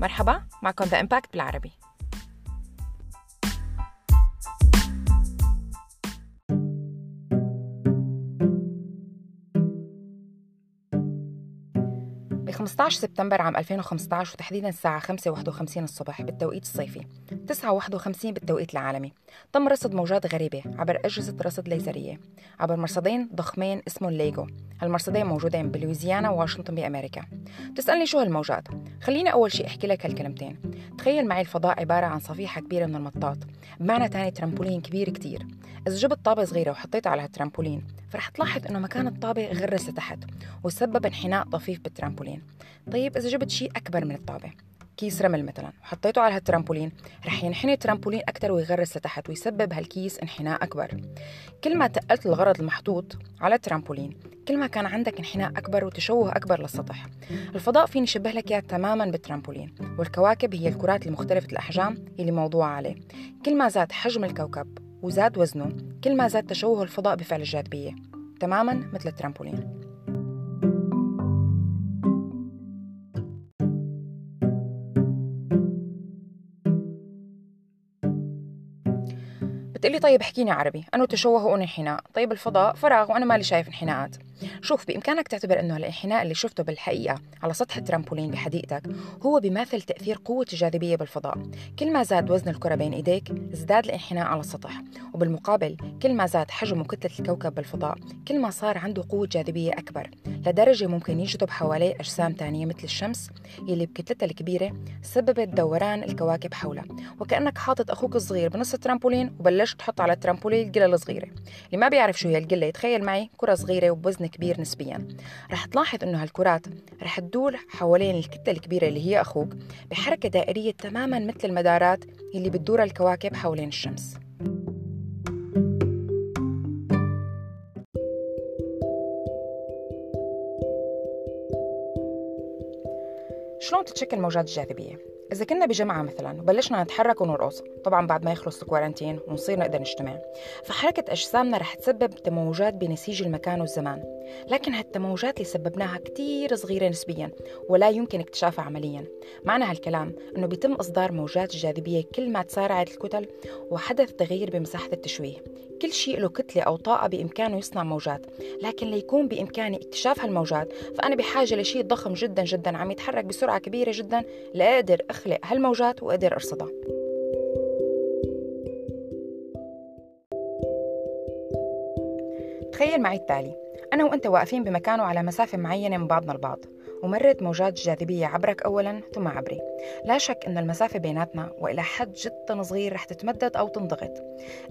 مرحبا معكم The Impact بالعربي. ب 15 سبتمبر عام 2015 وتحديدا الساعة 5:51 الصبح بالتوقيت الصيفي. 9:51 بالتوقيت العالمي. تم رصد موجات غريبة عبر أجهزة رصد ليزرية. عبر مرصدين ضخمين اسمهم ليجو. هالمرصدين موجودين بلويزيانا وواشنطن بأمريكا. بتسألني شو هالموجات؟ خليني أول شيء أحكي لك هالكلمتين. تخيل معي الفضاء عبارة عن صفيحة كبيرة من المطاط. بمعنى تاني ترامبولين كبير كتير. إذا جبت طابة صغيرة وحطيته على هالترامبولين فرح تلاحظ إنه مكان الطابة غرس لتحت وسبب انحناء طفيف بالترامبولين. طيب إذا جبت شيء أكبر من الطابة كيس رمل مثلا وحطيته على هالترامبولين رح ينحني الترامبولين أكثر ويغرس لتحت ويسبب هالكيس انحناء أكبر. كل ما تقلت الغرض المحطوط على الترامبولين كل ما كان عندك انحناء أكبر وتشوه أكبر للسطح. الفضاء فيني شبه لك إياه تماما بالترامبولين والكواكب هي الكرات المختلفة الأحجام اللي موضوعة عليه. كل ما زاد حجم الكوكب وزاد وزنه كل ما زاد تشوه الفضاء بفعل الجاذبية تماما مثل الترامبولين. بتقلي طيب احكيني عربي. أنه تشوه وانحناء طيب الفضاء فراغ وأنا مالي شايف انحناءات. شوف بإمكانك تعتبر أنه الإنحناء اللي شفته بالحقيقة على سطح الترامبولين بحديقتك هو بيماثل تأثير قوة الجاذبية بالفضاء. كل ما زاد وزن الكرة بين إيديك ازداد الإنحناء على السطح وبالمقابل كل ما زاد حجم وكتلة الكوكب بالفضاء كل ما صار عنده قوة جاذبية أكبر لدرجة ممكن يجذب حواليه أجسام تانية مثل الشمس يلي بكتلتها الكبيرة سببت دوران الكواكب حولها وكأنك حاطط أخوك الصغير بنص الترامبولين وبلشت تحط على الترامبولين القلة الصغيرة. اللي ما بيعرف شو هي القلة يتخيل معي كرة صغيرة وبوزن كبير نسبيا. رح تلاحظ إنه هالكرات رح تدور حوالين الكتلة الكبيرة اللي هي أخوك بحركة دائرية تماما مثل المدارات اللي بتدور الكواكب حوالين الشمس. شلون تتشكل موجات الجاذبيه إذا كنا بجمعة مثلا وبلشنا نتحرك ونرقص طبعا بعد ما يخلص الكوارنتين ونصير نقدر نجتمع. فحركة أجسامنا رح تسبب تموجات بنسيج المكان والزمان. لكن هالتموجات اللي سببناها كتير صغيرة نسبيا ولا يمكن اكتشافها عمليا. معنى هالكلام أنه بيتم إصدار موجات الجاذبية كل ما تسارعت الكتل وحدث تغيير بمساحة التشويه. كل شيء له كتلة أو طاقة بإمكانه يصنع موجات. لكن ليكون بإمكاني اكتشاف هالموجات فأنا بحاجة لشيء ضخم جدا جدا عم يتحرك بسرعة كبيرة جدا لأقدر أخلق هالموجات وأقدر أرصدها. تخيل معي التالي. أنا وأنت واقفين بمكان وعلى مسافة معينة من بعضنا البعض ومرت موجات الجاذبية عبرك أولا ثم عبري. لا شك أن المسافة بيناتنا وإلى حد جدا صغير رح تتمدد أو تنضغط.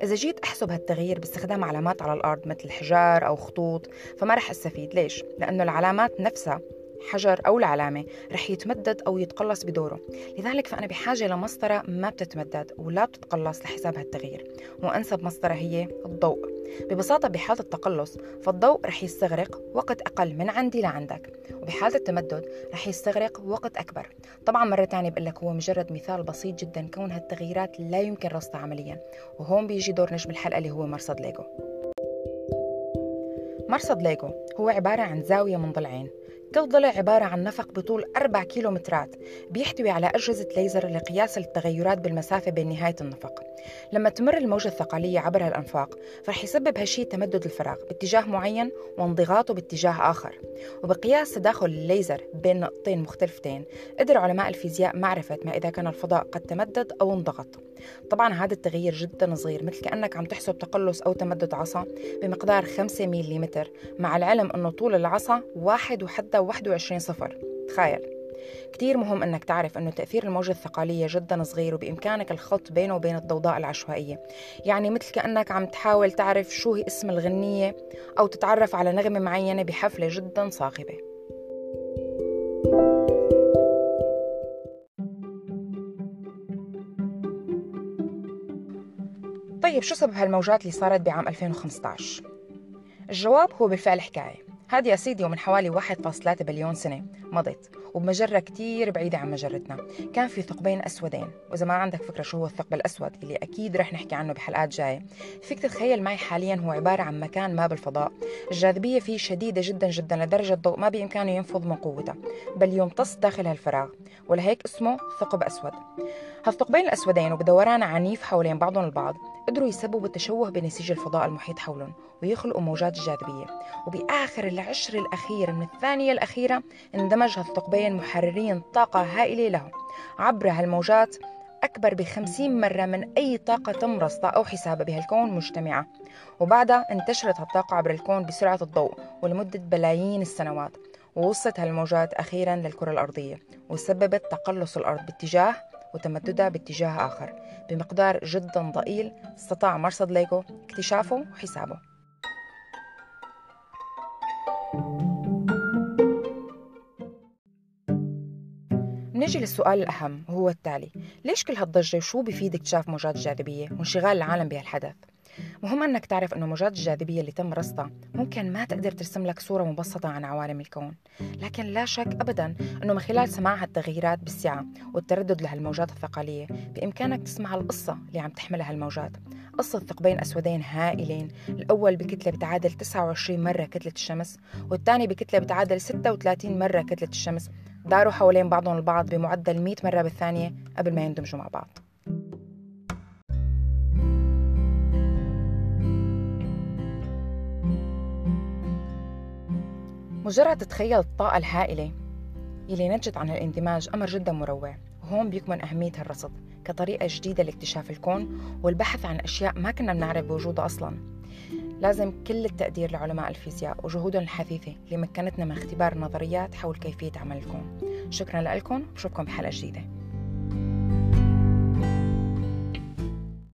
إذا جيت أحسب هالتغيير باستخدام علامات على الأرض مثل حجار أو خطوط فما رح أستفيد. ليش؟ لأنه العلامات نفسها حجر أو العلامة رح يتمدد أو يتقلص بدوره. لذلك فأنا بحاجة لمسطرة ما بتتمدد ولا بتتقلص لحساب هالتغيير. وأنسب مسطرة هي الضوء. ببساطة بحالة التقلص فالضوء رح يستغرق وقت أقل من عندي لعندك. وبحالة التمدد رح يستغرق وقت أكبر. طبعا مرة تانية بقول لك هو مجرد مثال بسيط جدا كون هالتغييرات لا يمكن رصدها عمليا. وهون بيجي دور نجم الحلقة اللي هو مرصد ليجو مرصد ليجو هو عبارة عن زاوية من ضلعين. ضلع عبارة عن نفق بطول 4 كيلومترات بيحتوي على أجهزة ليزر لقياس التغيرات بالمسافة بين نهاية النفق. لما تمر الموجة الثقلية عبر هالأنفاق فرح يسبب هالشي تمدد الفراغ باتجاه معين وانضغاطه باتجاه آخر. وبقياس تداخل الليزر بين نقطتين مختلفتين قدر علماء الفيزياء معرفة ما إذا كان الفضاء قد تمدد أو انضغط. طبعا هذا التغيير جدا صغير مثل كأنك عم تحسب تقلص أو تمدد عصا بمقدار 5 ملم مع العلم أنه طول العصا واحد وحتى 21 صفر. تخيل. كتير مهم إنك تعرف إنه تأثير الموجة الثقالية جدا صغير وبإمكانك الخط بينه وبين الضوضاء العشوائية. يعني مثل كأنك عم تحاول تعرف شو هي اسم الغنية أو تتعرف على نغمة معينة بحفلة جدا صاخبة. طيب شو سبب هالموجات اللي صارت بعام 2015 الجواب هو بالفعل حكاية. هذه يا سيدي ومن حوالي 1.3 بليون سنة مضت وبمجرة كتير بعيدة عن مجرتنا. كان في ثقبين أسودين وإذا ما عندك فكرة شو هو الثقب الأسود اللي أكيد رح نحكي عنه بحلقات جاية. فيك تتخيل معي حاليا هو عبارة عن مكان ما بالفضاء. الجاذبية فيه شديدة جدا جدا لدرجة الضوء ما بإمكانه ينفض من قوته بل يمتص داخل هالفراغ ولهيك اسمه ثقب أسود. هالثقبين الأسودين وبدوران عنيف حوالين بعضهم البعض قدروا يسببوا التشوه بنسيج الفضاء المحيط حولهم ويخلقوا موجات الجاذبية وبآخر العشر الأخير من الثانية الأخيرة اندمج هالثقبين محررين طاقة هائلة له عبر هالموجات أكبر بخمسين مرة من أي طاقة تم رصدها أو حسابها بهالكون مجتمعة. وبعدها انتشرت هالطاقة عبر الكون بسرعة الضوء ولمدة بلايين السنوات. ووصلت هالموجات أخيرا للكرة الأرضية وسببت تقلص الأرض باتجاه وتمددها باتجاه آخر. بمقدار جدا ضئيل استطاع مرصد ليجو اكتشافه وحسابه. نجي للسؤال الأهم وهو التالي ليش كل هالضجة وشو بفيد اكتشاف موجات الجاذبية وانشغال العالم بهالحدث؟ مهم أنك تعرف أنه موجات الجاذبية اللي تم رصدها ممكن ما تقدر ترسم لك صورة مبسطة عن عوالم الكون. لكن لا شك أبدا أنه من خلال سماع هالتغييرات بالسعة والتردد لهالموجات الثقالية بإمكانك تسمع القصة اللي عم تحملها هالموجات قصة ثقبين أسودين هائلين. الأول بكتلة بتعادل 29 مرة كتلة الشمس والثاني بكتلة بتعادل 36 مرة كتلة الشمس. داروا حوالين بعضهم البعض بمعدل 100 مرة بالثانية قبل ما يندمجوا مع بعض. مجرد تتخيل الطاقة الهائلة يلي نتجت عن الاندماج أمر جدا مروع. وهون بيكمن أهمية هالرصد. كطريقة جديدة لاكتشاف الكون والبحث عن أشياء ما كنا بنعرف بوجودها أصلا. لازم كل التقدير لعلماء الفيزياء وجهودهم الحثيثة اللي مكنتنا من اختبار النظريات حول كيفية عمل الكون. شكرا لكم وبشوفكم بحلقة جديدة.